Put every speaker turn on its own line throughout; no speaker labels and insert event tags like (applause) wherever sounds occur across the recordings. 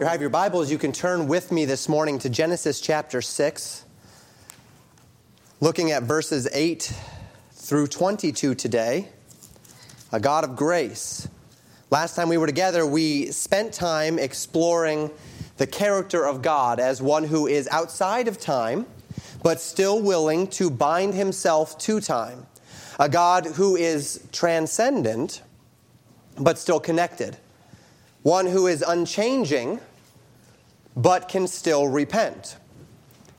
you have your Bibles, you can turn with me this morning to Genesis chapter 6, looking at verses 8 through 22 today. A God of grace. Last time we were together, we spent time exploring the character of God as one who is outside of time, but still willing to bind himself to time. A God who is transcendent, but still connected. One who is unchanging, but can still repent.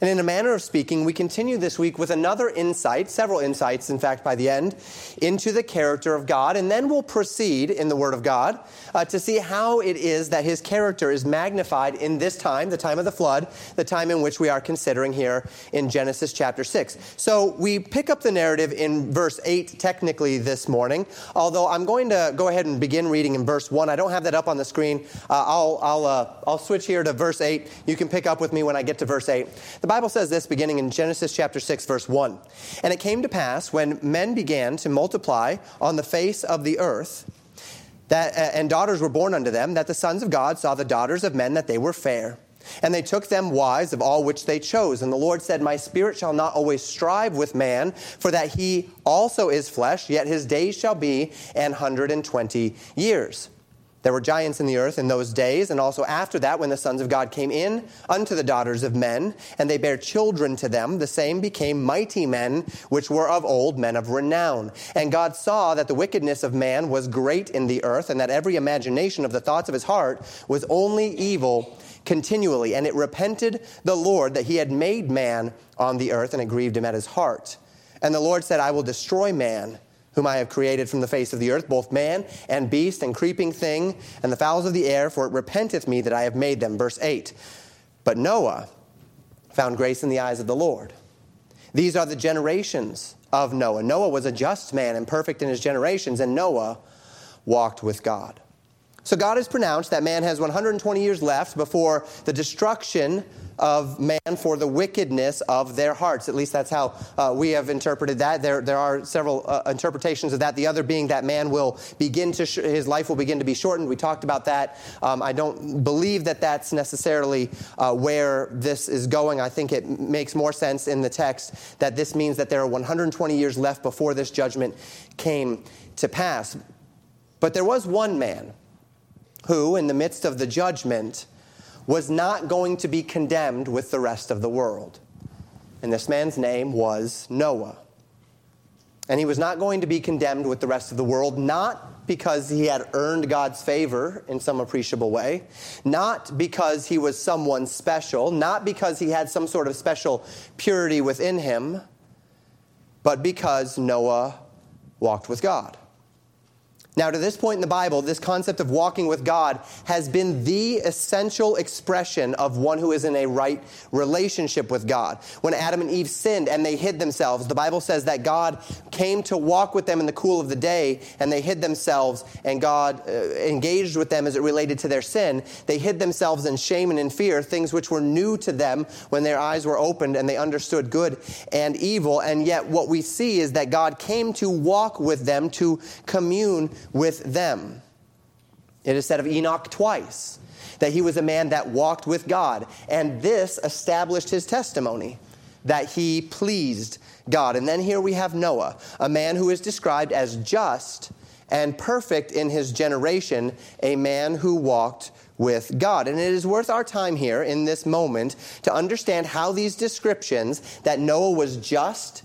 And in a manner of speaking, we continue this week with another insight, several insights, in fact, by the end, into the character of God. And then we'll proceed in the Word of God uh, to see how it is that His character is magnified in this time, the time of the flood, the time in which we are considering here in Genesis chapter 6. So we pick up the narrative in verse 8 technically this morning, although I'm going to go ahead and begin reading in verse 1. I don't have that up on the screen. Uh, I'll, I'll, uh, I'll switch here to verse 8. You can pick up with me when I get to verse 8. The Bible says this beginning in Genesis chapter 6, verse 1. And it came to pass when men began to multiply on the face of the earth, that, uh, and daughters were born unto them, that the sons of God saw the daughters of men that they were fair. And they took them wives of all which they chose. And the Lord said, My spirit shall not always strive with man, for that he also is flesh, yet his days shall be an hundred and twenty years. There were giants in the earth in those days, and also after that, when the sons of God came in unto the daughters of men, and they bare children to them, the same became mighty men, which were of old, men of renown. And God saw that the wickedness of man was great in the earth, and that every imagination of the thoughts of his heart was only evil continually. And it repented the Lord that he had made man on the earth, and it grieved him at his heart. And the Lord said, I will destroy man whom I have created from the face of the earth, both man and beast and creeping thing and the fowls of the air, for it repenteth me that I have made them. Verse 8. But Noah found grace in the eyes of the Lord. These are the generations of Noah. Noah was a just man and perfect in his generations, and Noah walked with God. So God has pronounced that man has 120 years left before the destruction of man for the wickedness of their hearts. At least that's how uh, we have interpreted that. There, there are several uh, interpretations of that. The other being that man will begin to, sh- his life will begin to be shortened. We talked about that. Um, I don't believe that that's necessarily uh, where this is going. I think it makes more sense in the text that this means that there are 120 years left before this judgment came to pass. But there was one man who, in the midst of the judgment, was not going to be condemned with the rest of the world. And this man's name was Noah. And he was not going to be condemned with the rest of the world, not because he had earned God's favor in some appreciable way, not because he was someone special, not because he had some sort of special purity within him, but because Noah walked with God. Now, to this point in the Bible, this concept of walking with God has been the essential expression of one who is in a right relationship with God. When Adam and Eve sinned and they hid themselves, the Bible says that God came to walk with them in the cool of the day and they hid themselves and God uh, engaged with them as it related to their sin. They hid themselves in shame and in fear, things which were new to them when their eyes were opened and they understood good and evil. And yet, what we see is that God came to walk with them, to commune with them. It is said of Enoch twice that he was a man that walked with God, and this established his testimony that he pleased God. And then here we have Noah, a man who is described as just and perfect in his generation, a man who walked with God. And it is worth our time here in this moment to understand how these descriptions that Noah was just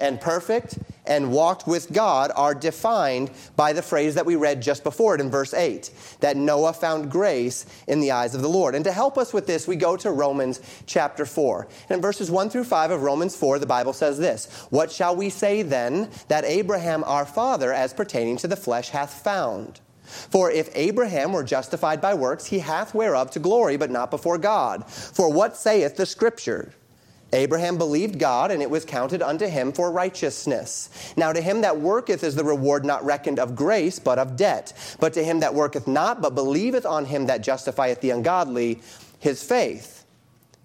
and perfect and walked with God are defined by the phrase that we read just before it in verse 8 that Noah found grace in the eyes of the Lord. And to help us with this, we go to Romans chapter 4. And in verses 1 through 5 of Romans 4, the Bible says this What shall we say then that Abraham our father, as pertaining to the flesh, hath found? For if Abraham were justified by works, he hath whereof to glory, but not before God. For what saith the Scripture? Abraham believed God, and it was counted unto him for righteousness. Now to him that worketh is the reward not reckoned of grace, but of debt. But to him that worketh not, but believeth on him that justifieth the ungodly, his faith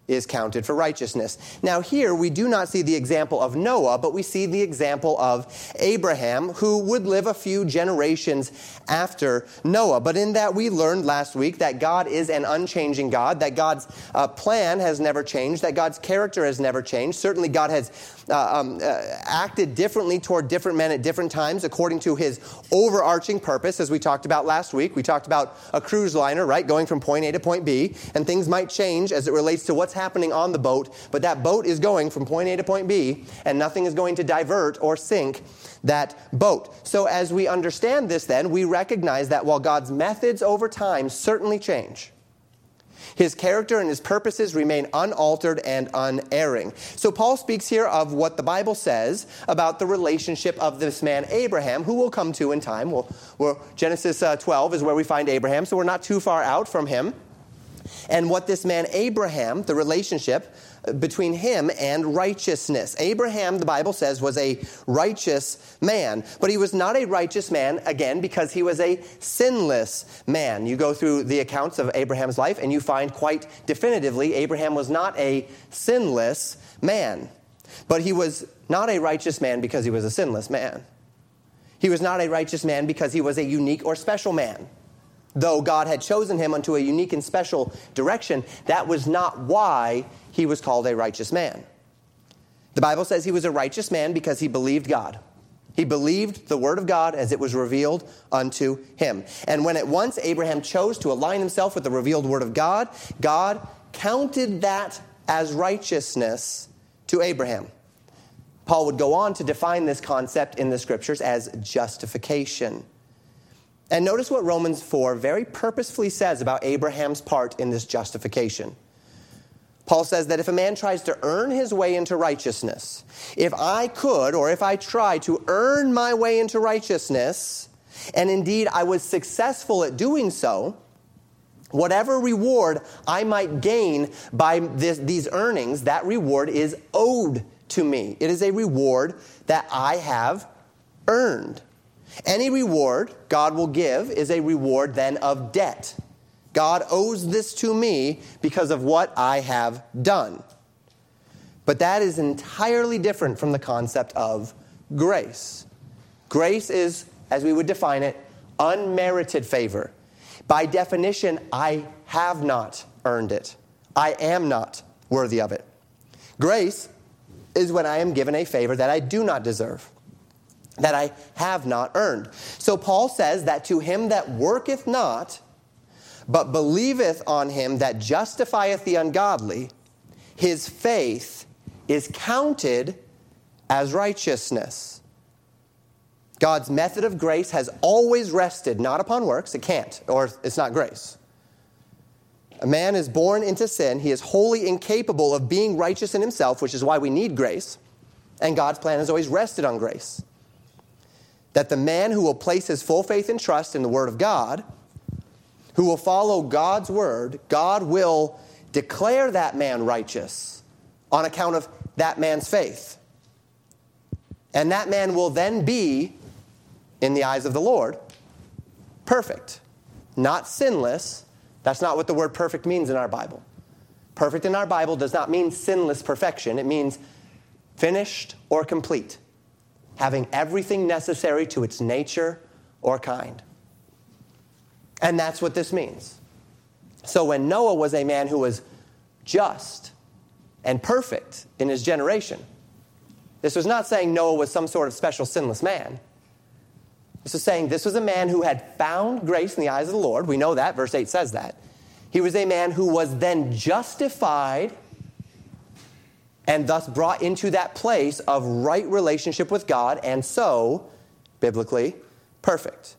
is counted for righteousness. Now, here we do not see the example of Noah, but we see the example of Abraham, who would live a few generations after Noah. But in that, we learned last week that God is an unchanging God, that God's uh, plan has never changed, that God's character has never changed. Certainly, God has uh, um, uh, acted differently toward different men at different times according to his overarching purpose, as we talked about last week. We talked about a cruise liner, right, going from point A to point B, and things might change as it relates to what's happening on the boat, but that boat is going from point A to point B, and nothing is going to divert or sink that boat. So, as we understand this, then, we recognize that while God's methods over time certainly change, his character and his purposes remain unaltered and unerring. So, Paul speaks here of what the Bible says about the relationship of this man, Abraham, who we'll come to in time. We'll, Genesis uh, 12 is where we find Abraham, so we're not too far out from him. And what this man, Abraham, the relationship, uh, between him and righteousness. Abraham, the Bible says, was a righteous man, but he was not a righteous man, again, because he was a sinless man. You go through the accounts of Abraham's life and you find quite definitively Abraham was not a sinless man, but he was not a righteous man because he was a sinless man. He was not a righteous man because he was a unique or special man though God had chosen him unto a unique and special direction, that was not why he was called a righteous man. The Bible says he was a righteous man because he believed God. He believed the word of God as it was revealed unto him. And when at once Abraham chose to align himself with the revealed word of God, God counted that as righteousness to Abraham. Paul would go on to define this concept in the scriptures as justification. And notice what Romans 4 very purposefully says about Abraham's part in this justification. Paul says that if a man tries to earn his way into righteousness, if I could or if I try to earn my way into righteousness, and indeed I was successful at doing so, whatever reward I might gain by this, these earnings, that reward is owed to me. It is a reward that I have earned. Any reward God will give is a reward then of debt. God owes this to me because of what I have done. But that is entirely different from the concept of grace. Grace is, as we would define it, unmerited favor. By definition, I have not earned it. I am not worthy of it. Grace is when I am given a favor that I do not deserve that I have not earned. So Paul says that to him that worketh not, but believeth on him that justifieth the ungodly, his faith is counted as righteousness. God's method of grace has always rested not upon works, it can't, or it's not grace. A man is born into sin, he is wholly incapable of being righteous in himself, which is why we need grace, and God's plan has always rested on grace that the man who will place his full faith and trust in the Word of God, who will follow God's Word, God will declare that man righteous on account of that man's faith. And that man will then be, in the eyes of the Lord, perfect, not sinless. That's not what the word perfect means in our Bible. Perfect in our Bible does not mean sinless perfection, it means finished or complete having everything necessary to its nature or kind. And that's what this means. So when Noah was a man who was just and perfect in his generation, this was not saying Noah was some sort of special sinless man. This was saying this was a man who had found grace in the eyes of the Lord. We know that, verse 8 says that. He was a man who was then justified and thus brought into that place of right relationship with God, and so, biblically, perfect.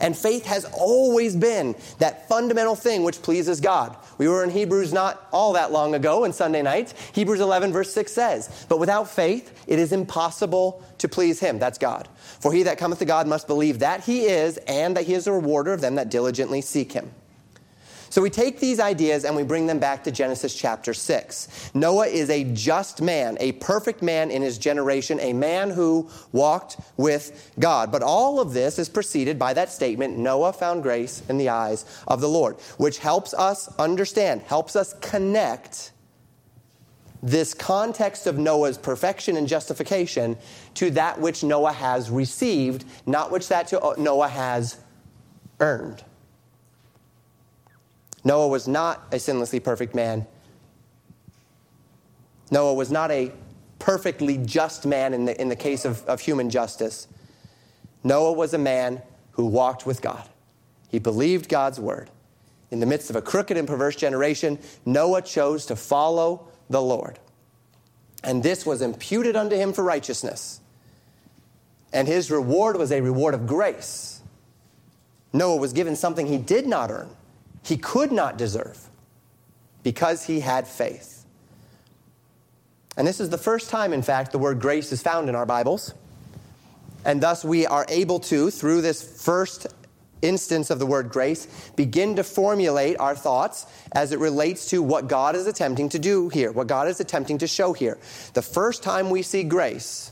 And faith has always been that fundamental thing which pleases God. We were in Hebrews not all that long ago in Sunday nights. Hebrews 11, verse 6 says, But without faith, it is impossible to please Him. That's God. For he that cometh to God must believe that He is, and that He is a rewarder of them that diligently seek Him. So we take these ideas and we bring them back to Genesis chapter 6. Noah is a just man, a perfect man in his generation, a man who walked with God. But all of this is preceded by that statement Noah found grace in the eyes of the Lord, which helps us understand, helps us connect this context of Noah's perfection and justification to that which Noah has received, not which that uh, Noah has earned. Noah was not a sinlessly perfect man. Noah was not a perfectly just man in the, in the case of, of human justice. Noah was a man who walked with God. He believed God's word. In the midst of a crooked and perverse generation, Noah chose to follow the Lord. And this was imputed unto him for righteousness. And his reward was a reward of grace. Noah was given something he did not earn, he could not deserve, because he had faith. And this is the first time, in fact, the word grace is found in our Bibles. And thus we are able to, through this first instance of the word grace, begin to formulate our thoughts as it relates to what God is attempting to do here, what God is attempting to show here. The first time we see grace,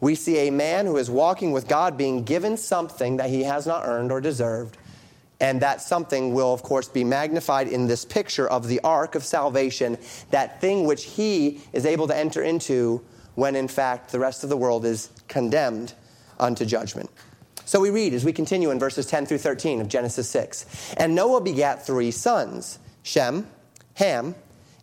we see a man who is walking with God being given something that he has not earned or deserved. And that something will, of course, be magnified in this picture of the ark of salvation, that thing which he is able to enter into when, in fact, the rest of the world is condemned unto judgment. So we read as we continue in verses 10 through 13 of Genesis 6. And Noah begat three sons Shem, Ham,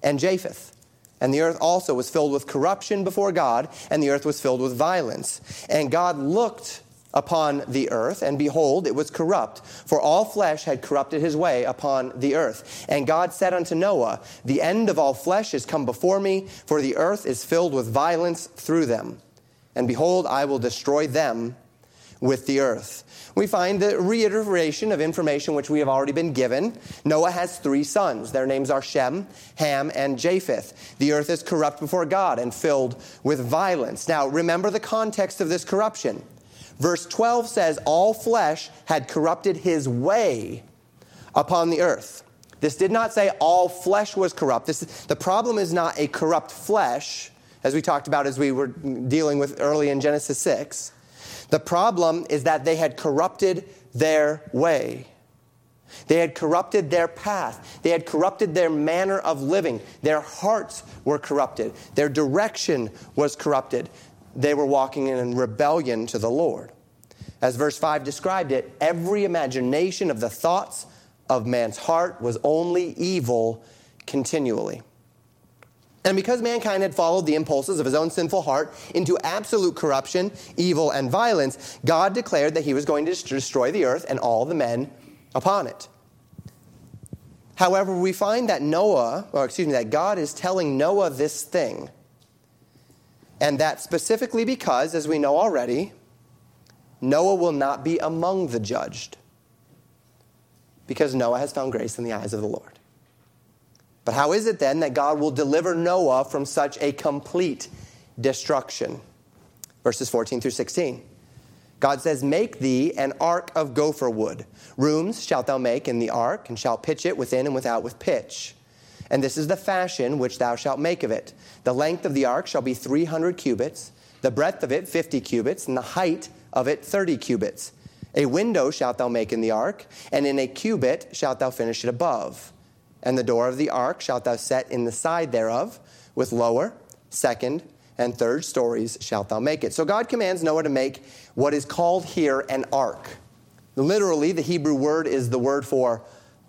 and Japheth. And the earth also was filled with corruption before God, and the earth was filled with violence. And God looked upon the earth, and behold, it was corrupt, for all flesh had corrupted his way upon the earth. And God said unto Noah, The end of all flesh is come before me, for the earth is filled with violence through them. And behold, I will destroy them with the earth. We find the reiteration of information which we have already been given. Noah has three sons. Their names are Shem, Ham, and Japheth. The earth is corrupt before God and filled with violence. Now, remember the context of this corruption. Verse 12 says, All flesh had corrupted his way upon the earth. This did not say all flesh was corrupt. This, the problem is not a corrupt flesh, as we talked about as we were dealing with early in Genesis 6. The problem is that they had corrupted their way. They had corrupted their path. They had corrupted their manner of living. Their hearts were corrupted. Their direction was corrupted. They were walking in rebellion to the Lord. As verse 5 described it, every imagination of the thoughts of man's heart was only evil continually. And because mankind had followed the impulses of his own sinful heart into absolute corruption, evil, and violence, God declared that he was going to destroy the earth and all the men upon it. However, we find that Noah, or excuse me, that God is telling Noah this thing. And that specifically because, as we know already, Noah will not be among the judged. Because Noah has found grace in the eyes of the Lord. But how is it then that God will deliver Noah from such a complete destruction? Verses 14 through 16. God says, Make thee an ark of gopher wood. Rooms shalt thou make in the ark, and shalt pitch it within and without with pitch. And this is the fashion which thou shalt make of it. The length of the ark shall be 300 cubits, the breadth of it 50 cubits, and the height of it 30 cubits. A window shalt thou make in the ark, and in a cubit shalt thou finish it above. And the door of the ark shalt thou set in the side thereof, with lower, second, and third stories shalt thou make it. So God commands Noah to make what is called here an ark. Literally, the Hebrew word is the word for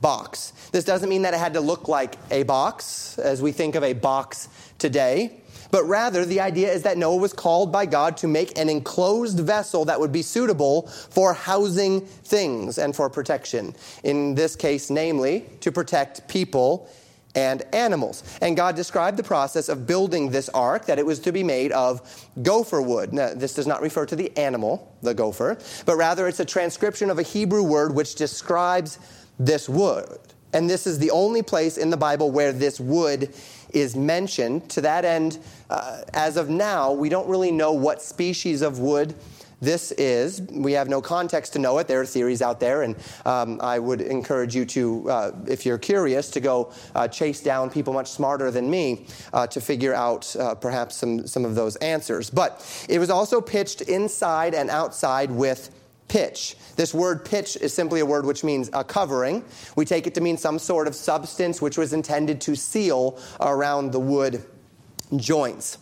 box. This doesn't mean that it had to look like a box, as we think of a box today but rather the idea is that Noah was called by God to make an enclosed vessel that would be suitable for housing things and for protection. In this case, namely, to protect people and animals. And God described the process of building this ark, that it was to be made of gopher wood. Now, this does not refer to the animal, the gopher, but rather it's a transcription of a Hebrew word which describes this wood. And this is the only place in the Bible where this wood is mentioned. To that end, uh, as of now, we don't really know what species of wood this is. We have no context to know it. There are theories out there, and um, I would encourage you to, uh, if you're curious, to go uh, chase down people much smarter than me uh, to figure out uh, perhaps some, some of those answers. But it was also pitched inside and outside with pitch. This word pitch is simply a word which means a covering. We take it to mean some sort of substance which was intended to seal around the wood joints.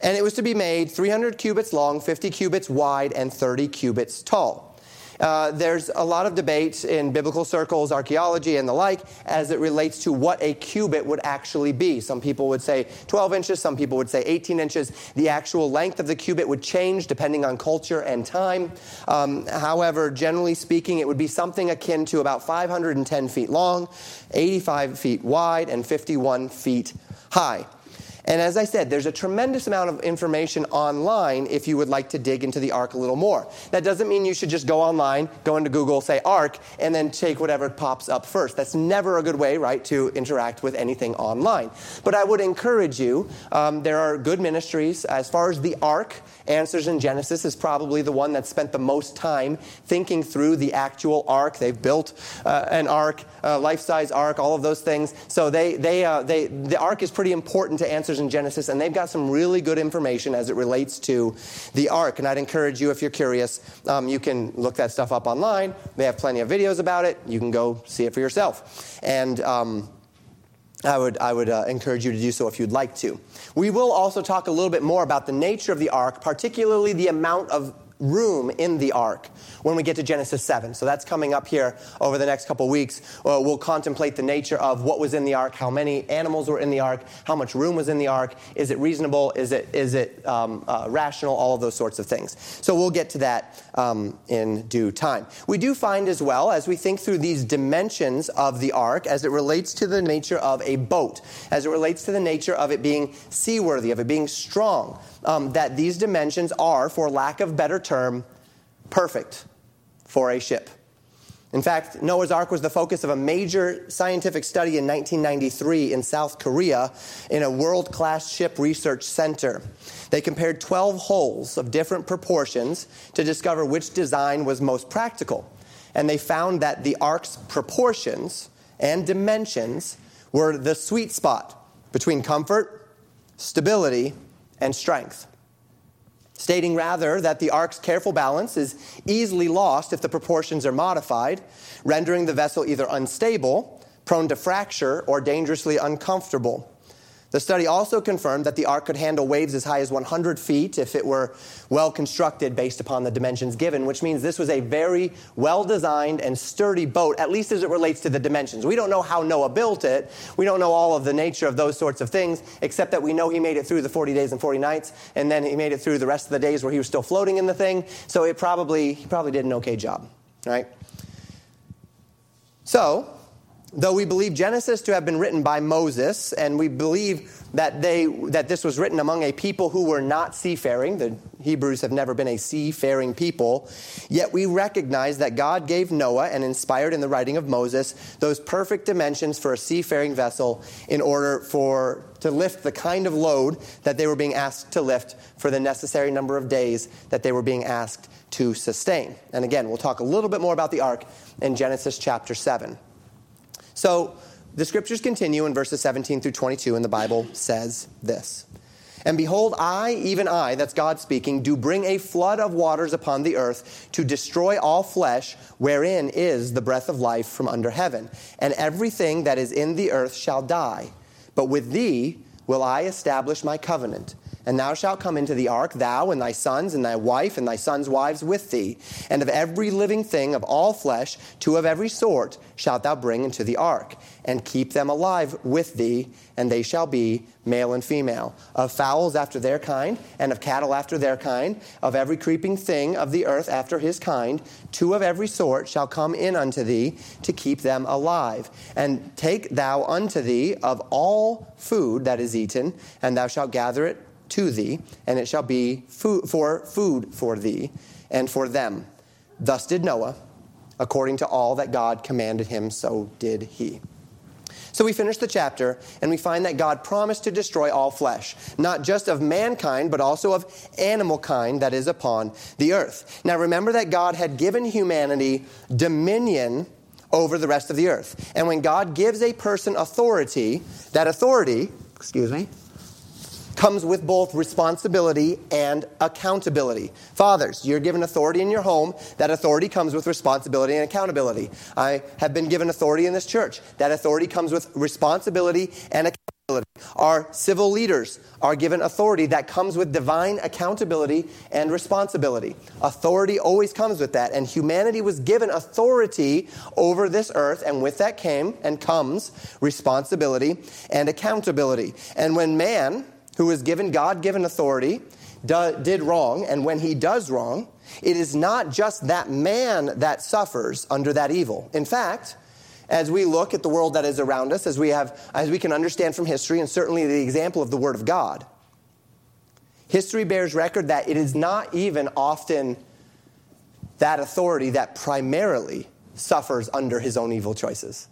And it was to be made 300 cubits long, 50 cubits wide, and 30 cubits tall. Uh, there's a lot of debate in biblical circles, archaeology, and the like, as it relates to what a cubit would actually be. Some people would say 12 inches, some people would say 18 inches. The actual length of the cubit would change depending on culture and time. Um, however, generally speaking, it would be something akin to about 510 feet long, 85 feet wide, and 51 feet high. And as I said, there's a tremendous amount of information online if you would like to dig into the ark a little more. That doesn't mean you should just go online, go into Google, say ark, and then take whatever pops up first. That's never a good way, right, to interact with anything online. But I would encourage you, um, there are good ministries. As far as the ark, Answers in Genesis is probably the one that spent the most time thinking through the actual ark. They've built uh, an ark, a life size ark, all of those things. So they, they, uh, they, the ark is pretty important to Answers in Genesis, and they've got some really good information as it relates to the ark. And I'd encourage you, if you're curious, um, you can look that stuff up online. They have plenty of videos about it. You can go see it for yourself. And um, I would, I would uh, encourage you to do so if you'd like to. We will also talk a little bit more about the nature of the ark, particularly the amount of room in the ark when we get to Genesis 7. So that's coming up here over the next couple weeks. Uh, we'll contemplate the nature of what was in the ark, how many animals were in the ark, how much room was in the ark, is it reasonable, is it, is it um, uh, rational, all of those sorts of things. So we'll get to that um, in due time. We do find as well, as we think through these dimensions of the ark, as it relates to the nature of a boat, as it relates to the nature of it being seaworthy, of it being strong, um, that these dimensions are, for lack of better term, perfect for a ship. In fact, Noah's Ark was the focus of a major scientific study in 1993 in South Korea in a world class ship research center. They compared 12 holes of different proportions to discover which design was most practical. And they found that the Ark's proportions and dimensions were the sweet spot between comfort, stability, and strength stating rather that the ark's careful balance is easily lost if the proportions are modified, rendering the vessel either unstable, prone to fracture, or dangerously uncomfortable. The study also confirmed that the ark could handle waves as high as 100 feet if it were well constructed based upon the dimensions given, which means this was a very well designed and sturdy boat, at least as it relates to the dimensions. We don't know how Noah built it. We don't know all of the nature of those sorts of things, except that we know he made it through the 40 days and 40 nights, and then he made it through the rest of the days where he was still floating in the thing. So it probably, he probably did an okay job, right? So, Though we believe Genesis to have been written by Moses, and we believe that, they, that this was written among a people who were not seafaring, the Hebrews have never been a seafaring people, yet we recognize that God gave Noah and inspired in the writing of Moses those perfect dimensions for a seafaring vessel in order for to lift the kind of load that they were being asked to lift for the necessary number of days that they were being asked to sustain. And again, we'll talk a little bit more about the ark in Genesis chapter 7. So the scriptures continue in verses 17 through 22, and the Bible says this. And behold, I, even I, that's God speaking, do bring a flood of waters upon the earth to destroy all flesh, wherein is the breath of life from under heaven. And everything that is in the earth shall die. But with thee will I establish my covenant and thou shalt come into the ark, thou and thy sons and thy wife and thy sons' wives with thee. And of every living thing of all flesh, two of every sort, shalt thou bring into the ark, and keep them alive with thee, and they shall be male and female. Of fowls after their kind, and of cattle after their kind, of every creeping thing of the earth after his kind, two of every sort shall come in unto thee to keep them alive. And take thou unto thee of all food that is eaten, and thou shalt gather it to thee, and it shall be food for food for thee and for them. Thus did Noah, according to all that God commanded him, so did he. So we finish the chapter, and we find that God promised to destroy all flesh, not just of mankind, but also of animal kind that is upon the earth. Now remember that God had given humanity dominion over the rest of the earth. And when God gives a person authority, that authority, excuse me, comes with both responsibility and accountability. Fathers, you're given authority in your home. That authority comes with responsibility and accountability. I have been given authority in this church. That authority comes with responsibility and accountability Our civil leaders are given authority that comes with divine accountability and responsibility. Authority always comes with that, and humanity was given authority over this earth, and with that came and comes responsibility and accountability. And when man, who was given God given authority, do, did wrong, and when he does wrong, it is not just that man that suffers under that evil. In fact, as we look at the world that is around us, as we, have, as we can understand from history, and certainly the example of the Word of God, history bears record that it is not even often that authority that primarily suffers under his own evil choices.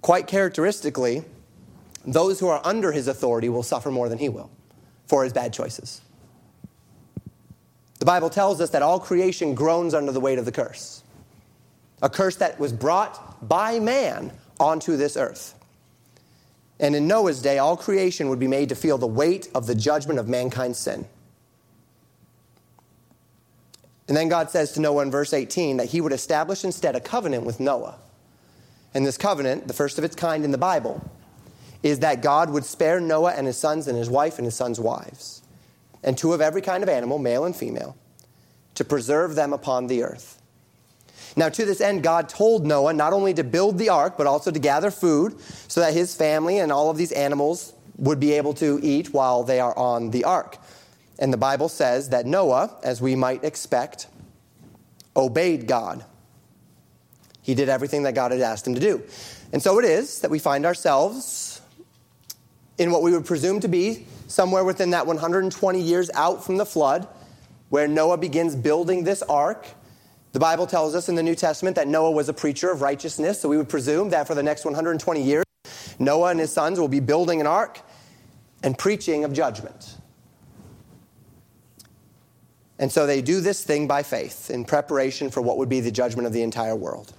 Quite characteristically, those who are under his authority will suffer more than he will for his bad choices. The Bible tells us that all creation groans under the weight of the curse, a curse that was brought by man onto this earth. And in Noah's day, all creation would be made to feel the weight of the judgment of mankind's sin. And then God says to Noah in verse 18 that he would establish instead a covenant with Noah. And this covenant, the first of its kind in the Bible, is that God would spare Noah and his sons and his wife and his sons' wives and two of every kind of animal, male and female, to preserve them upon the earth. Now, to this end, God told Noah not only to build the ark, but also to gather food so that his family and all of these animals would be able to eat while they are on the ark. And the Bible says that Noah, as we might expect, obeyed God. He did everything that God had asked him to do. And so it is that we find ourselves in what we would presume to be somewhere within that 120 years out from the flood, where Noah begins building this ark. The Bible tells us in the New Testament that Noah was a preacher of righteousness, so we would presume that for the next 120 years, Noah and his sons will be building an ark and preaching of judgment. And so they do this thing by faith in preparation for what would be the judgment of the entire world.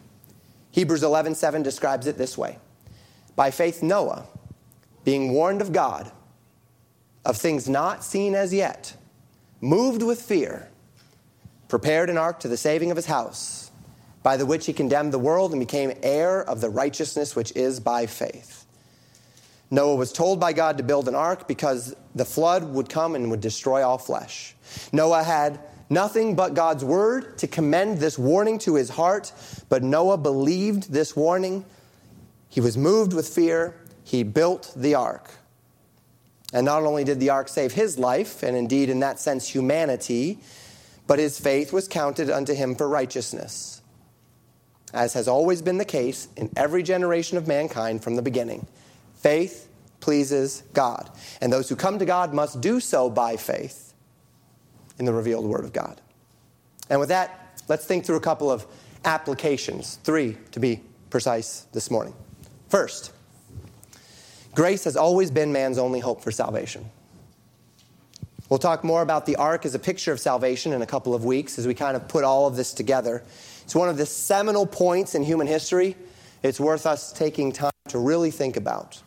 Hebrews 11:7 describes it this way. By faith Noah, being warned of God, of things not seen as yet, moved with fear, prepared an ark to the saving of his house, by the which he condemned the world and became heir of the righteousness which is by faith. Noah was told by God to build an ark because the flood would come and would destroy all flesh. Noah had nothing but God's word to commend this warning to his heart, but Noah believed this warning. He was moved with fear. He built the ark. And not only did the ark save his life, and indeed in that sense humanity, but his faith was counted unto him for righteousness, as has always been the case in every generation of mankind from the beginning. Faith pleases God, and those who come to God must do so by faith in the revealed Word of God. And with that, let's think through a couple of applications, three to be precise this morning. First, Grace has always been man's only hope for salvation. We'll talk more about the ark as a picture of salvation in a couple of weeks as we kind of put all of this together. It's one of the seminal points in human history. It's worth us taking time to really think about.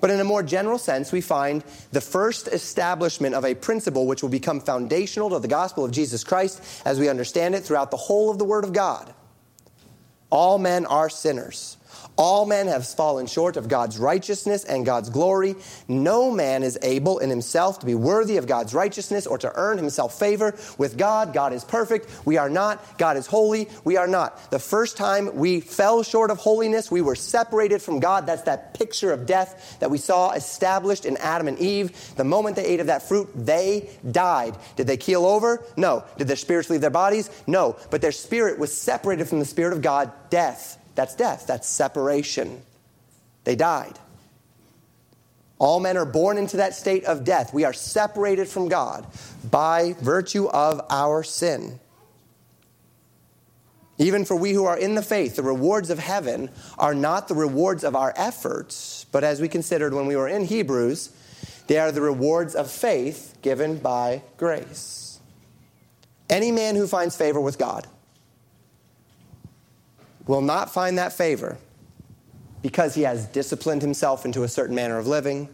But in a more general sense, we find the first establishment of a principle which will become foundational to the gospel of Jesus Christ as we understand it throughout the whole of the Word of God. All men are sinners. All men have fallen short of God's righteousness and God's glory. No man is able in himself to be worthy of God's righteousness or to earn himself favor with God. God is perfect. We are not. God is holy. We are not. The first time we fell short of holiness, we were separated from God. That's that picture of death that we saw established in Adam and Eve. The moment they ate of that fruit, they died. Did they keel over? No. Did their spirits leave their bodies? No. But their spirit was separated from the Spirit of God, death. That's death, that's separation. They died. All men are born into that state of death. We are separated from God by virtue of our sin. Even for we who are in the faith, the rewards of heaven are not the rewards of our efforts, but as we considered when we were in Hebrews, they are the rewards of faith given by grace. Any man who finds favor with God will not find that favor because he has disciplined himself into a certain manner of living,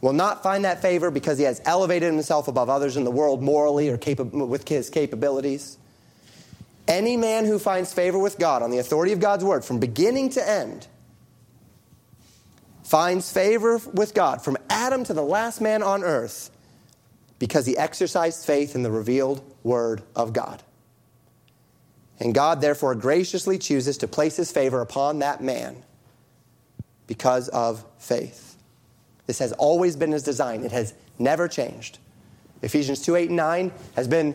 will not find that favor because he has elevated himself above others in the world morally or capa- with his capabilities. Any man who finds favor with God on the authority of God's word from beginning to end finds favor with God from Adam to the last man on earth because he exercised faith in the revealed word of God. And God therefore graciously chooses to place his favor upon that man because of faith. This has always been his design, it has never changed. Ephesians 2 8 and 9 has been,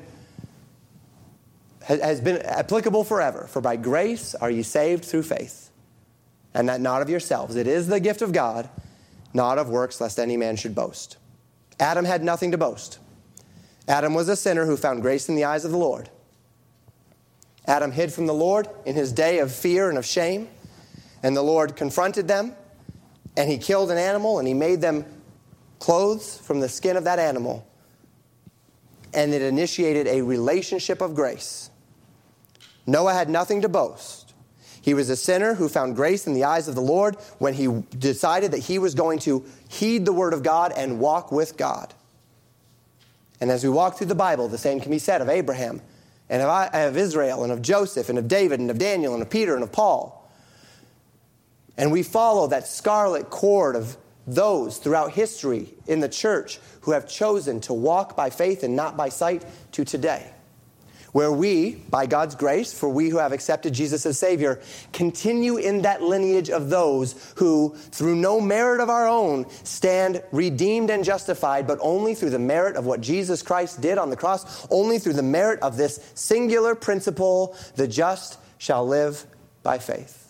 has been applicable forever. For by grace are ye saved through faith, and that not of yourselves. It is the gift of God, not of works, lest any man should boast. Adam had nothing to boast. Adam was a sinner who found grace in the eyes of the Lord. Adam hid from the Lord in his day of fear and of shame, and the Lord confronted them, and he killed an animal, and he made them clothes from the skin of that animal, and it initiated a relationship of grace. Noah had nothing to boast. He was a sinner who found grace in the eyes of the Lord when he decided that he was going to heed the word of God and walk with God. And as we walk through the Bible, the same can be said of Abraham and of, of Israel and of Joseph and of David and of Daniel and of Peter and of Paul. And we follow that scarlet cord of those throughout history in the church who have chosen to walk by faith and not by sight to today where we, by God's grace, for we who have accepted Jesus as Savior, continue in that lineage of those who, through no merit of our own, stand redeemed and justified, but only through the merit of what Jesus Christ did on the cross, only through the merit of this singular principle the just shall live by faith.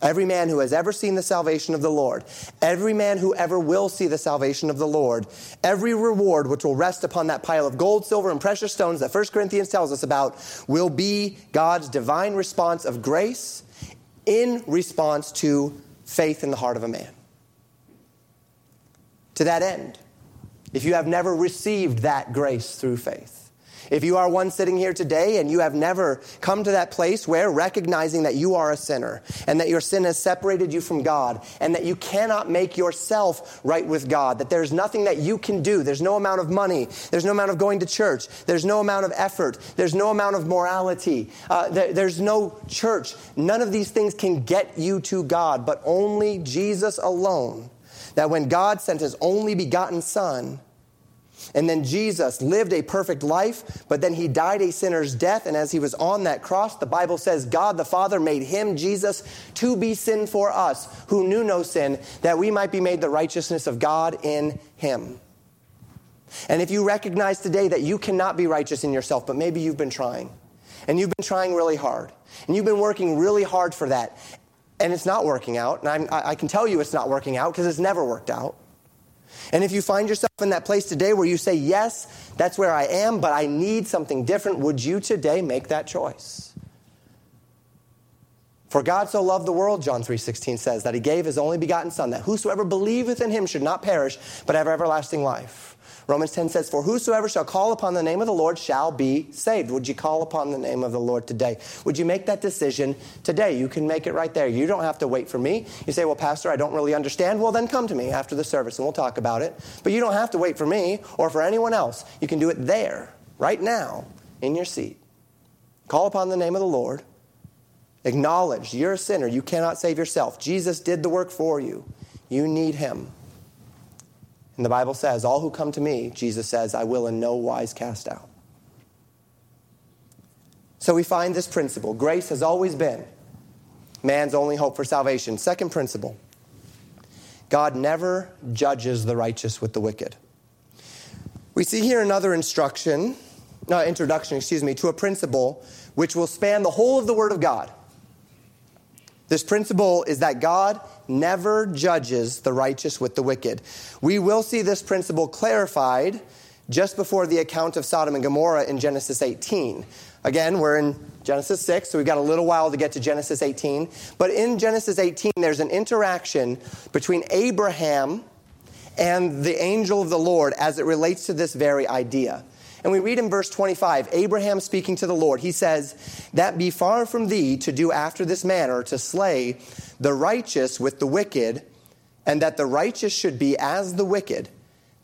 Every man who has ever seen the salvation of the Lord, every man who ever will see the salvation of the Lord, every reward which will rest upon that pile of gold, silver, and precious stones that 1 Corinthians tells us about will be God's divine response of grace in response to faith in the heart of a man. To that end, if you have never received that grace through faith, if you are one sitting here today and you have never come to that place where recognizing that you are a sinner and that your sin has separated you from God and that you cannot make yourself right with God, that there's nothing that you can do, there's no amount of money, there's no amount of going to church, there's no amount of effort, there's no amount of morality, uh, there, there's no church. None of these things can get you to God, but only Jesus alone. That when God sent his only begotten Son, and then Jesus lived a perfect life, but then he died a sinner's death. And as he was on that cross, the Bible says God the Father made him, Jesus, to be sin for us, who knew no sin, that we might be made the righteousness of God in him. And if you recognize today that you cannot be righteous in yourself, but maybe you've been trying, and you've been trying really hard, and you've been working really hard for that, and it's not working out, and I'm, i can tell you it's not working out because it's never worked out and if you find yourself in that place today where you say, Yes, that's where I am, but I need something different, would you today make that choice? For God so loved the world, John 3:16 says, that he gave his only begotten son that whosoever believeth in him should not perish but have everlasting life. Romans 10 says, For whosoever shall call upon the name of the Lord shall be saved. Would you call upon the name of the Lord today? Would you make that decision today? You can make it right there. You don't have to wait for me. You say, Well, Pastor, I don't really understand. Well, then come to me after the service and we'll talk about it. But you don't have to wait for me or for anyone else. You can do it there, right now, in your seat. Call upon the name of the Lord. Acknowledge you're a sinner. You cannot save yourself. Jesus did the work for you. You need him. And the Bible says, All who come to me, Jesus says, I will in no wise cast out. So we find this principle. Grace has always been man's only hope for salvation. Second principle God never judges the righteous with the wicked. We see here another instruction, no, introduction, excuse me, to a principle which will span the whole of the Word of God. This principle is that God never judges the righteous with the wicked. We will see this principle clarified just before the account of Sodom and Gomorrah in Genesis 18. Again, we're in Genesis 6, so we've got a little while to get to Genesis 18. But in Genesis 18, there's an interaction between Abraham and the angel of the Lord as it relates to this very idea. And we read in verse 25, Abraham speaking to the Lord, he says, That be far from thee to do after this manner, to slay the righteous with the wicked, and that the righteous should be as the wicked,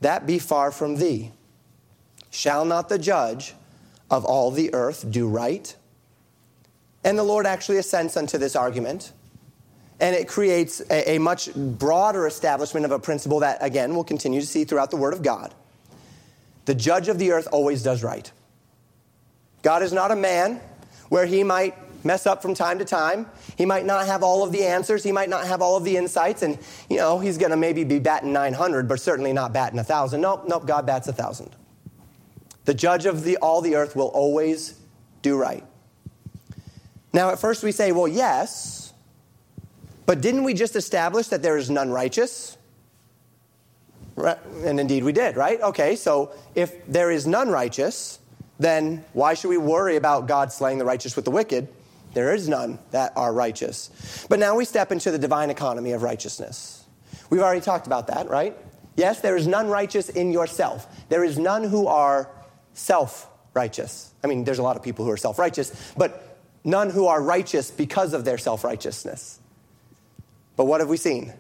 that be far from thee. Shall not the judge of all the earth do right? And the Lord actually assents unto this argument. And it creates a, a much broader establishment of a principle that, again, we'll continue to see throughout the Word of God. The judge of the earth always does right. God is not a man where he might mess up from time to time. He might not have all of the answers. He might not have all of the insights. And, you know, he's going to maybe be batting 900, but certainly not batting 1,000. Nope, nope, God bats 1,000. The judge of the, all the earth will always do right. Now, at first we say, well, yes, but didn't we just establish that there is none righteous? And indeed we did, right? Okay, so if there is none righteous, then why should we worry about God slaying the righteous with the wicked? There is none that are righteous. But now we step into the divine economy of righteousness. We've already talked about that, right? Yes, there is none righteous in yourself. There is none who are self righteous. I mean, there's a lot of people who are self righteous, but none who are righteous because of their self righteousness. But what have we seen?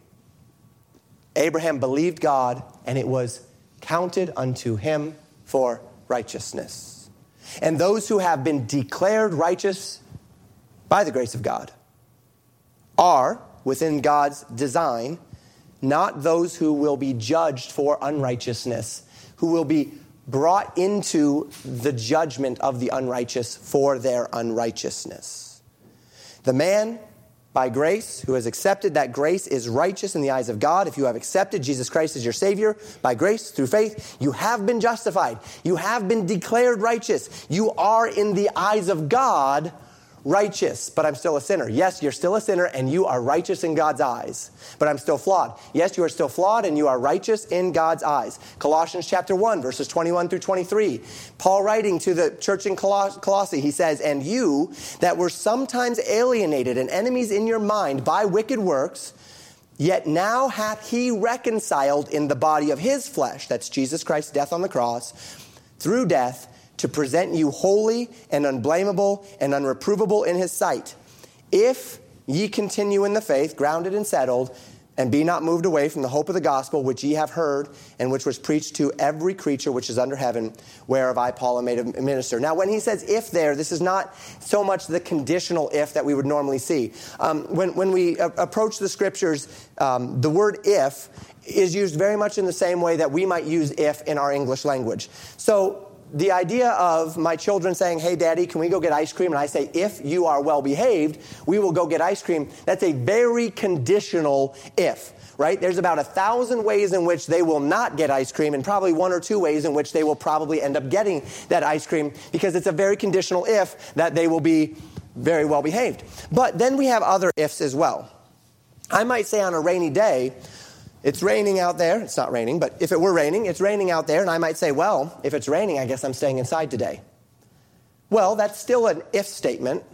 Abraham believed God, and it was counted unto him for righteousness. And those who have been declared righteous by the grace of God are, within God's design, not those who will be judged for unrighteousness, who will be brought into the judgment of the unrighteous for their unrighteousness. The man by grace, who has accepted that grace is righteous in the eyes of God. If you have accepted Jesus Christ as your Savior by grace through faith, you have been justified. You have been declared righteous. You are in the eyes of God righteous, but I'm still a sinner. Yes, you're still a sinner and you are righteous in God's eyes, but I'm still flawed. Yes, you are still flawed and you are righteous in God's eyes. Colossians chapter 1, verses 21 through 23. Paul writing to the church in Colossae, he says, And you that were sometimes alienated and enemies in your mind by wicked works, Yet now hath he reconciled in the body of his flesh, that's Jesus Christ's death on the cross, through death to present you holy and unblameable and unreprovable in his sight. If ye continue in the faith, grounded and settled, and be not moved away from the hope of the gospel which ye have heard and which was preached to every creature which is under heaven, whereof I, Paul, am made a minister. Now, when he says if there, this is not so much the conditional if that we would normally see. Um, when, when we a- approach the scriptures, um, the word if is used very much in the same way that we might use if in our English language. So, the idea of my children saying, Hey, daddy, can we go get ice cream? And I say, If you are well behaved, we will go get ice cream. That's a very conditional if, right? There's about a thousand ways in which they will not get ice cream, and probably one or two ways in which they will probably end up getting that ice cream because it's a very conditional if that they will be very well behaved. But then we have other ifs as well. I might say on a rainy day, it's raining out there. It's not raining, but if it were raining, it's raining out there, and I might say, well, if it's raining, I guess I'm staying inside today. Well, that's still an if statement,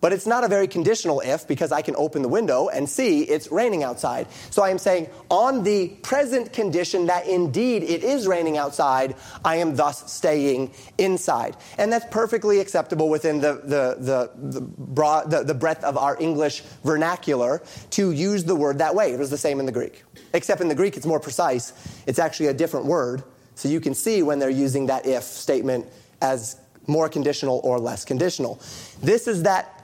but it's not a very conditional if because I can open the window and see it's raining outside. So I am saying, on the present condition that indeed it is raining outside, I am thus staying inside. And that's perfectly acceptable within the, the, the, the, broad, the, the breadth of our English vernacular to use the word that way. It was the same in the Greek. Except in the Greek, it's more precise. It's actually a different word. So you can see when they're using that if statement as more conditional or less conditional. This is that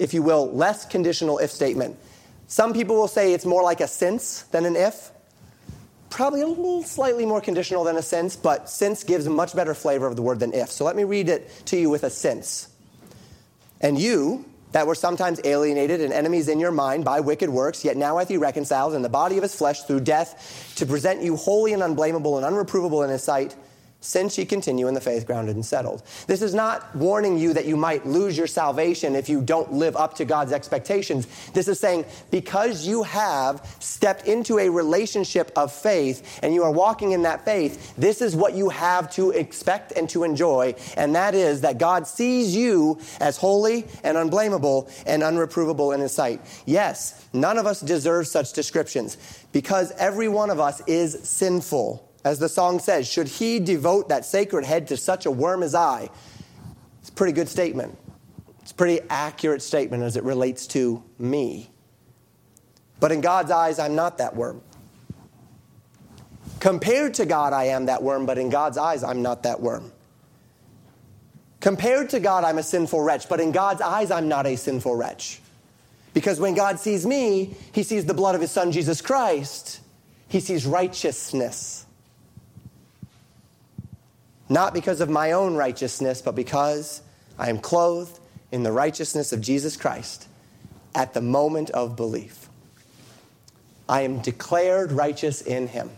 if you will, less conditional if statement. Some people will say it's more like a since than an if. Probably a little slightly more conditional than a since, but since gives a much better flavor of the word than if. So let me read it to you with a since. And you, that were sometimes alienated and enemies in your mind by wicked works, yet now hath he reconciled in the body of his flesh through death to present you holy and unblameable and unreprovable in his sight since ye continue in the faith grounded and settled. This is not warning you that you might lose your salvation if you don't live up to God's expectations. This is saying because you have stepped into a relationship of faith and you are walking in that faith, this is what you have to expect and to enjoy, and that is that God sees you as holy and unblameable and unreprovable in his sight. Yes, none of us deserve such descriptions because every one of us is sinful. As the song says, should he devote that sacred head to such a worm as I? It's a pretty good statement. It's a pretty accurate statement as it relates to me. But in God's eyes, I'm not that worm. Compared to God, I am that worm, but in God's eyes, I'm not that worm. Compared to God, I'm a sinful wretch, but in God's eyes, I'm not a sinful wretch. Because when God sees me, he sees the blood of his son, Jesus Christ. He sees righteousness. Not because of my own righteousness, but because I am clothed in the righteousness of Jesus Christ at the moment of belief. I am declared righteous in him.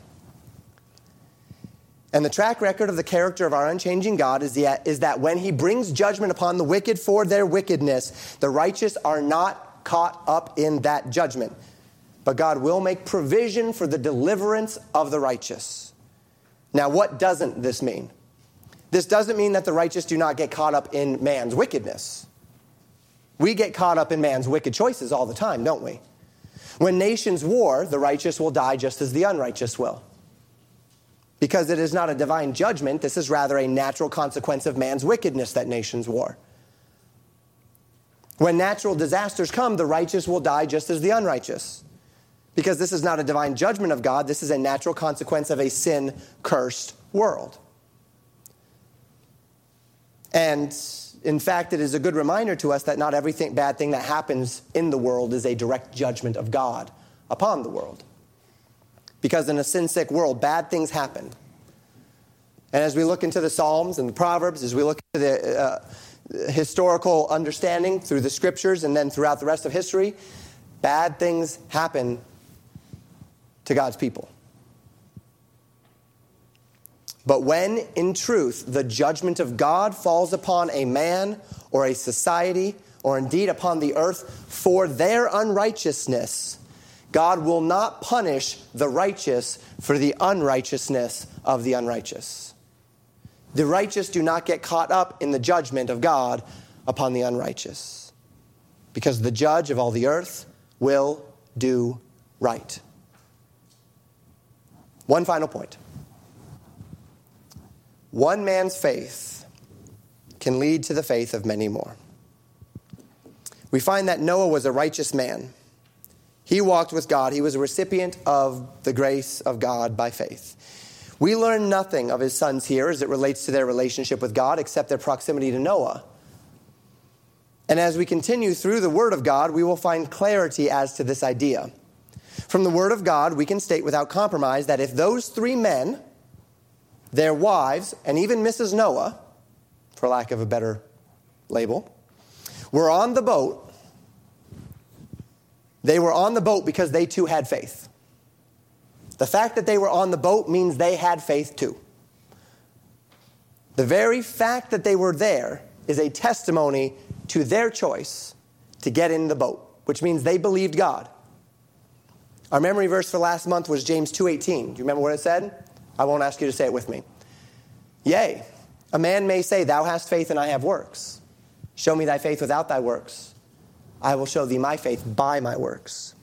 And the track record of the character of our unchanging God is, the, is that when he brings judgment upon the wicked for their wickedness, the righteous are not caught up in that judgment. But God will make provision for the deliverance of the righteous. Now, what doesn't this mean? This doesn't mean that the righteous do not get caught up in man's wickedness. We get caught up in man's wicked choices all the time, don't we? When nations war, the righteous will die just as the unrighteous will because it is not a divine judgment. This is rather a natural consequence of man's wickedness that nations war. When natural disasters come, the righteous will die just as the unrighteous. Because this is not a divine judgment of God, this is a natural consequence of a sin cursed world. And in fact, it is a good reminder to us that not everything bad thing that happens in the world is a direct judgment of God upon the world. Because in a sin sick world, bad things happen. And as we look into the Psalms and the Proverbs, as we look into the uh, historical understanding through the scriptures and then throughout the rest of history, bad things happen to God's people. But when, in truth, the judgment of God falls upon a man or a society, or indeed upon the earth for their unrighteousness, God will not punish the righteous for the unrighteousness of the unrighteous. The righteous do not get caught up in the judgment of God upon the unrighteous, because the judge of all the earth will do right. One final point one man's faith can lead to the faith of many more. We find that Noah was a righteous man. He walked with God. He was a recipient of the grace of God by faith. We learn nothing of his sons here as it relates to their relationship with God except their proximity to Noah. And as we continue through the Word of God, we will find clarity as to this idea. From the Word of God, we can state without compromise that if those three men, their wives, and even Mrs. Noah, for lack of a better label, were on the boat they were on the boat because they too had faith. The fact that they were on the boat means they had faith too. The very fact that they were there is a testimony to their choice to get in the boat, which means they believed God. Our memory verse for last month was James 2:18. Do you remember what it said? I won't ask you to say it with me. Yea, a man may say, Thou hast faith and I have works. Show me thy faith without thy works I will show thee my faith by my works.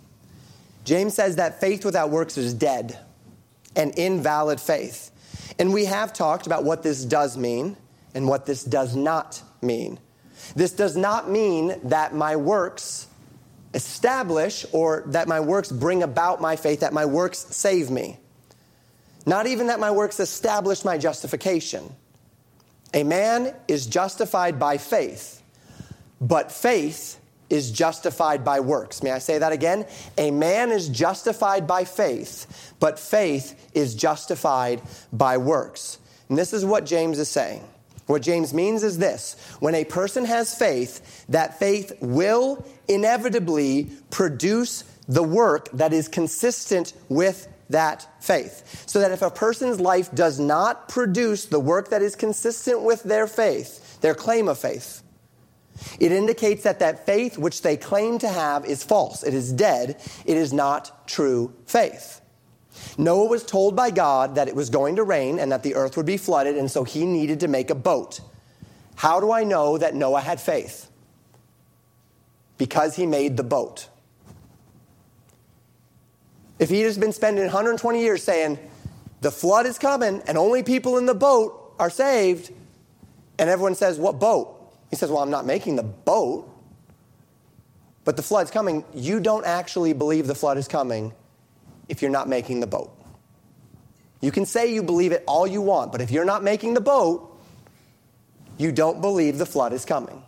James says that faith without works is dead and invalid faith. And we have talked about what this does mean and what this does not mean. This does not mean that my works establish or that my works bring about my faith, that my works save me. Not even that my works establish my justification. A man is justified by faith, but faith is justified by works. May I say that again? A man is justified by faith, but faith is justified by works. And this is what James is saying. What James means is this when a person has faith, that faith will inevitably produce the work that is consistent with that faith. So that if a person's life does not produce the work that is consistent with their faith, their claim of faith, it indicates that that faith which they claim to have is false. It is dead. It is not true faith. Noah was told by God that it was going to rain and that the earth would be flooded, and so he needed to make a boat. How do I know that Noah had faith? Because he made the boat. If he has been spending 120 years saying, the flood is coming and only people in the boat are saved, and everyone says, What boat? He says, Well, I'm not making the boat, but the flood's coming. You don't actually believe the flood is coming if you're not making the boat. You can say you believe it all you want, but if you're not making the boat, you don't believe the flood is coming.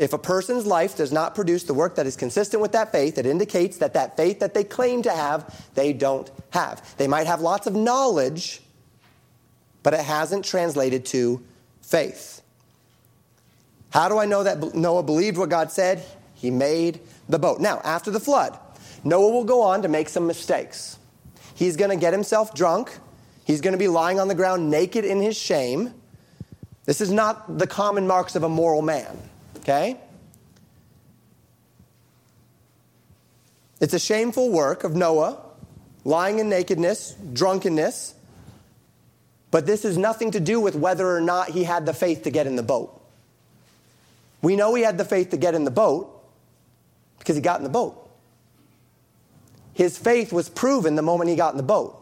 If a person's life does not produce the work that is consistent with that faith, it indicates that that faith that they claim to have, they don't have. They might have lots of knowledge, but it hasn't translated to faith. How do I know that Noah believed what God said? He made the boat. Now, after the flood, Noah will go on to make some mistakes. He's going to get himself drunk. He's going to be lying on the ground naked in his shame. This is not the common marks of a moral man, okay? It's a shameful work of Noah, lying in nakedness, drunkenness, but this has nothing to do with whether or not he had the faith to get in the boat. We know he had the faith to get in the boat because he got in the boat. His faith was proven the moment he got in the boat.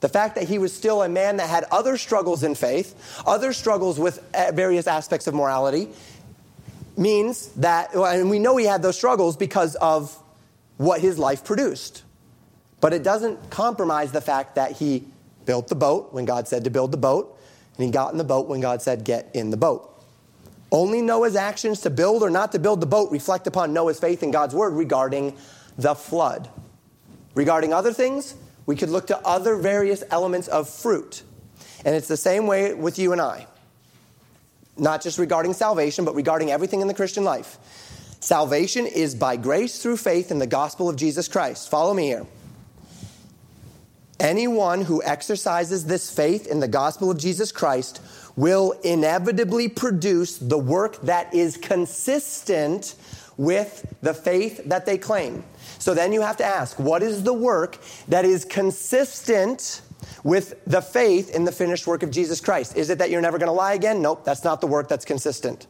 The fact that he was still a man that had other struggles in faith, other struggles with uh, various aspects of morality, means that, and we know he had those struggles because of what his life produced. But it doesn't compromise the fact that he built the boat when God said to build the boat, and he got in the boat when God said, get in the boat. Only Noah's actions to build or not to build the boat reflect upon Noah's faith in God's word regarding the flood. Regarding other things, we could look to other various elements of fruit. And it's the same way with you and I. Not just regarding salvation, but regarding everything in the Christian life. Salvation is by grace through faith in the gospel of Jesus Christ. Follow me here. Anyone who exercises this faith in the gospel of Jesus Christ will inevitably produce the work that is consistent with the faith that they claim. So then you have to ask, what is the work that is consistent with the faith in the finished work of Jesus Christ? Is it that you're never going to lie again? Nope, that's not the work that's consistent.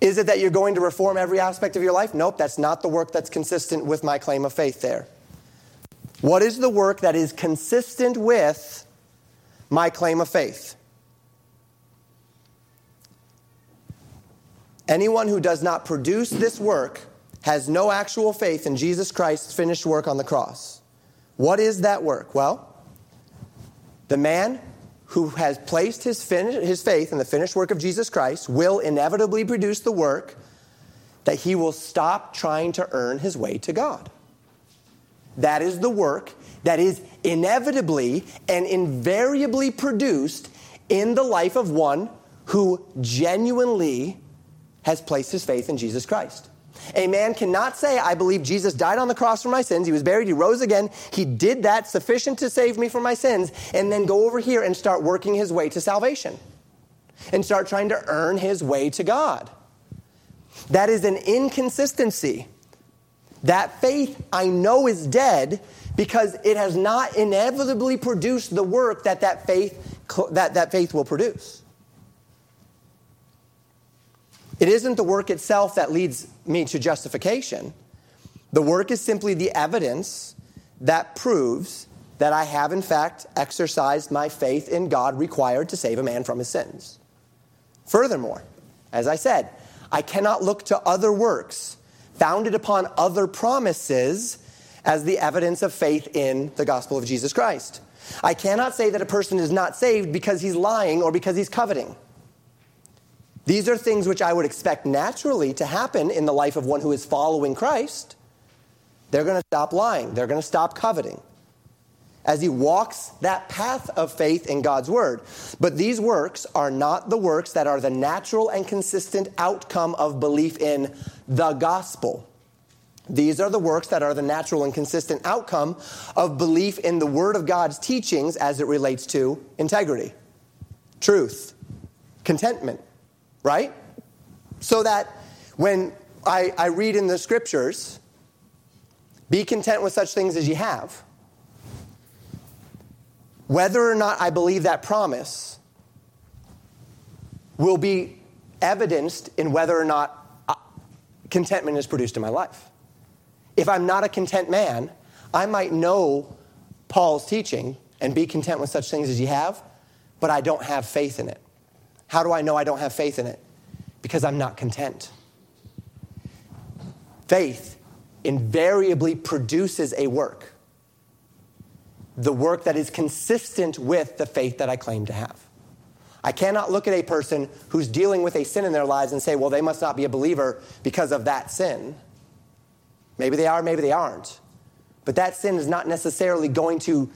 Is it that you're going to reform every aspect of your life? Nope, that's not the work that's consistent with my claim of faith there. What is the work that is consistent with my claim of faith? Anyone who does not produce this work has no actual faith in Jesus Christ's finished work on the cross. What is that work? Well, the man who has placed his, his faith in the finished work of Jesus Christ will inevitably produce the work that he will stop trying to earn his way to God. That is the work that is inevitably and invariably produced in the life of one who genuinely has placed his faith in Jesus Christ. A man cannot say, I believe Jesus died on the cross for my sins, he was buried, he rose again, he did that sufficient to save me from my sins, and then go over here and start working his way to salvation and start trying to earn his way to God. That is an inconsistency. That faith I know is dead because it has not inevitably produced the work that that faith, that, that faith will produce. It isn't the work itself that leads me to justification. The work is simply the evidence that proves that I have, in fact, exercised my faith in God required to save a man from his sins. Furthermore, as I said, I cannot look to other works founded upon other promises as the evidence of faith in the gospel of Jesus Christ. I cannot say that a person is not saved because he's lying or because he's coveting. These are things which I would expect naturally to happen in the life of one who is following Christ. They're going to stop lying, they're going to stop coveting as he walks that path of faith in God's word. But these works are not the works that are the natural and consistent outcome of belief in the gospel. These are the works that are the natural and consistent outcome of belief in the Word of God's teachings as it relates to integrity, truth, contentment, right? So that when I, I read in the scriptures, be content with such things as you have, whether or not I believe that promise will be evidenced in whether or not uh, contentment is produced in my life. If I'm not a content man, I might know Paul's teaching and be content with such things as you have, but I don't have faith in it. How do I know I don't have faith in it? Because I'm not content. Faith invariably produces a work, the work that is consistent with the faith that I claim to have. I cannot look at a person who's dealing with a sin in their lives and say, well, they must not be a believer because of that sin. Maybe they are, maybe they aren't. But that sin is not necessarily going to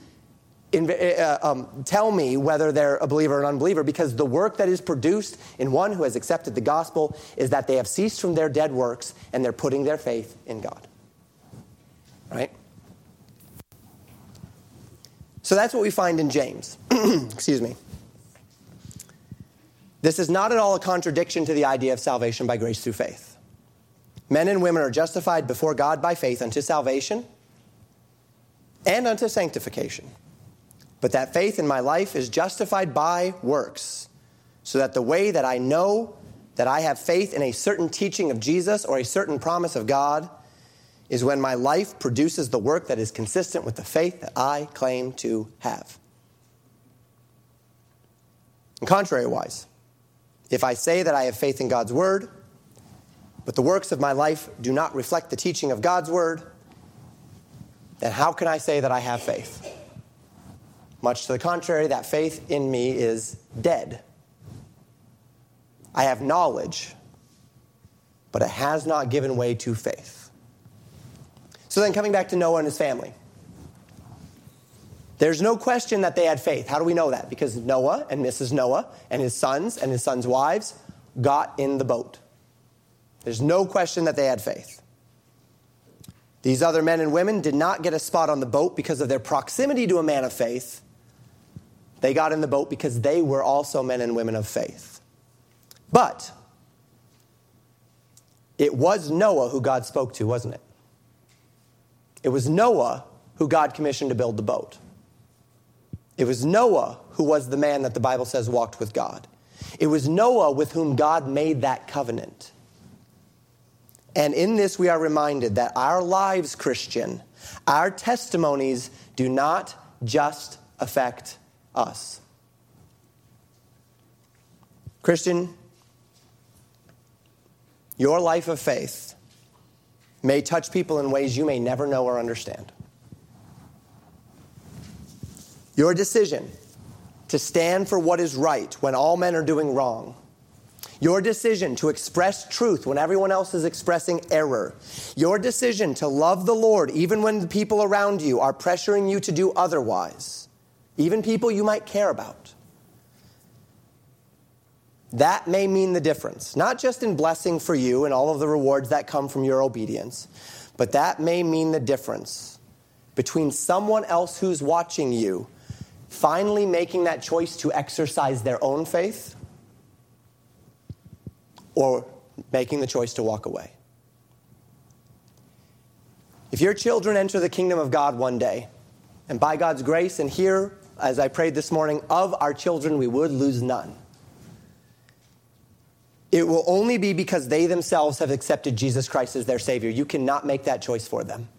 uh, um, tell me whether they're a believer or an unbeliever because the work that is produced in one who has accepted the gospel is that they have ceased from their dead works and they're putting their faith in God. Right? So that's what we find in James. (clears throat) Excuse me. This is not at all a contradiction to the idea of salvation by grace through faith. Men and women are justified before God by faith unto salvation and unto sanctification. But that faith in my life is justified by works, so that the way that I know that I have faith in a certain teaching of Jesus or a certain promise of God is when my life produces the work that is consistent with the faith that I claim to have. And contrariwise, if I say that I have faith in God's word, but the works of my life do not reflect the teaching of God's word, then how can I say that I have faith? Much to the contrary, that faith in me is dead. I have knowledge, but it has not given way to faith. So then, coming back to Noah and his family. There's no question that they had faith. How do we know that? Because Noah and Mrs. Noah and his sons and his sons' wives got in the boat. There's no question that they had faith. These other men and women did not get a spot on the boat because of their proximity to a man of faith. They got in the boat because they were also men and women of faith. But it was Noah who God spoke to, wasn't it? It was Noah who God commissioned to build the boat. It was Noah who was the man that the Bible says walked with God. It was Noah with whom God made that covenant. And in this, we are reminded that our lives, Christian, our testimonies do not just affect us. Christian, your life of faith may touch people in ways you may never know or understand. Your decision to stand for what is right when all men are doing wrong. Your decision to express truth when everyone else is expressing error. Your decision to love the Lord even when the people around you are pressuring you to do otherwise, even people you might care about. That may mean the difference, not just in blessing for you and all of the rewards that come from your obedience, but that may mean the difference between someone else who's watching you finally making that choice to exercise their own faith or making the choice to walk away. If your children enter the kingdom of God one day, and by God's grace, and here, as I prayed this morning, of our children we would lose none. It will only be because they themselves have accepted Jesus Christ as their Savior. You cannot make that choice for them.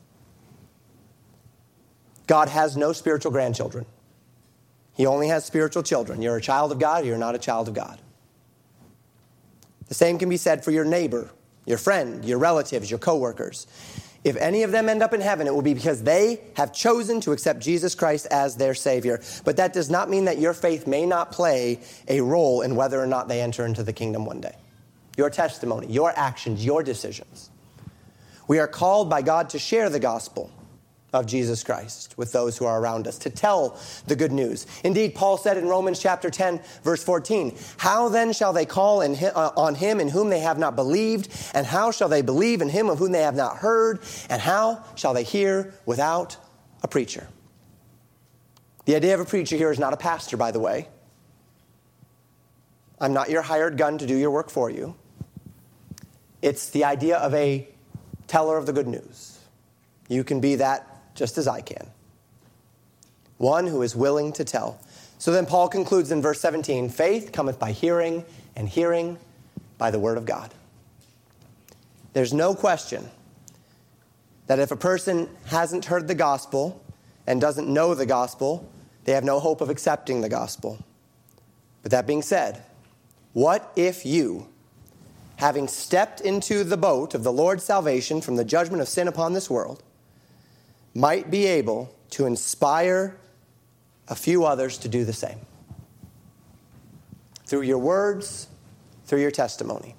God has no spiritual grandchildren. He only has spiritual children. You're a child of God, you're not a child of God. The same can be said for your neighbor, your friend, your relatives, your coworkers. If any of them end up in heaven, it will be because they have chosen to accept Jesus Christ as their Savior. But that does not mean that your faith may not play a role in whether or not they enter into the kingdom one day. Your testimony, your actions, your decisions. We are called by God to share the gospel of Jesus Christ with those who are around us, to tell the good news. Indeed, Paul said in Romans chapter 10, verse 14, How then shall they call him, uh, on him in whom they have not believed? And how shall they believe in him of whom they have not heard? And how shall they hear without a preacher? The idea of a preacher here is not a pastor, by the way. I'm not your hired gun to do your work for you. It's the idea of a teller of the good news. You can be that just as I can. One who is willing to tell. So then Paul concludes in verse 17 faith cometh by hearing, and hearing by the word of God. There's no question that if a person hasn't heard the gospel and doesn't know the gospel, they have no hope of accepting the gospel. But that being said, what if you, having stepped into the boat of the Lord's salvation from the judgment of sin upon this world, might be able to inspire a few others to do the same. through your words, through your testimony.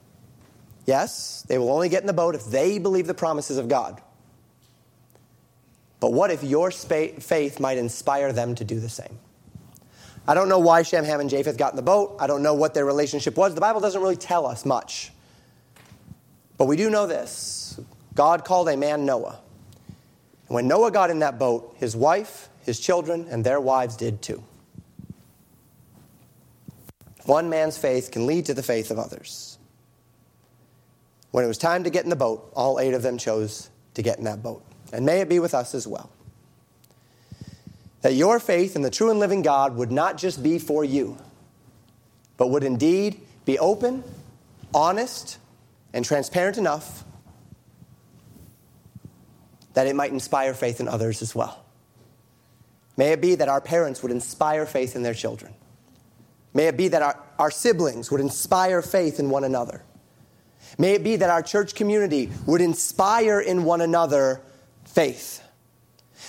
Yes, they will only get in the boat if they believe the promises of God. But what if your faith might inspire them to do the same? I don't know why Shem, Ham, and Japheth got in the boat. I don't know what their relationship was. The Bible doesn't really tell us much. But we do know this God called a man Noah. And when Noah got in that boat, his wife, his children, and their wives did too. One man's faith can lead to the faith of others. When it was time to get in the boat, all eight of them chose to get in that boat. And may it be with us as well. That your faith in the true and living God would not just be for you, but would indeed be open, honest, and transparent enough that it might inspire faith in others as well. May it be that our parents would inspire faith in their children. May it be that our, our siblings would inspire faith in one another. May it be that our church community would inspire in one another faith.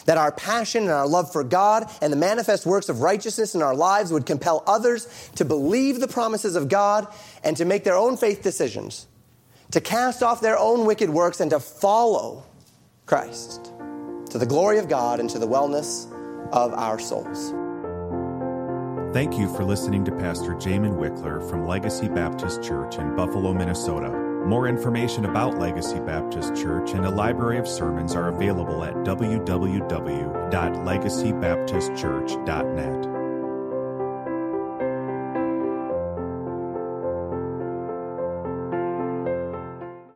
That our passion and our love for God and the manifest works of righteousness in our lives would compel others to believe the promises of God and to make their own faith decisions, to cast off their own wicked works and to follow Christ to the glory of God and to the wellness of our souls.
Thank you for listening to Pastor Jamin Wickler from Legacy Baptist Church in Buffalo, Minnesota. More information about Legacy Baptist Church and a library of sermons are available at www.legacybaptistchurch.net.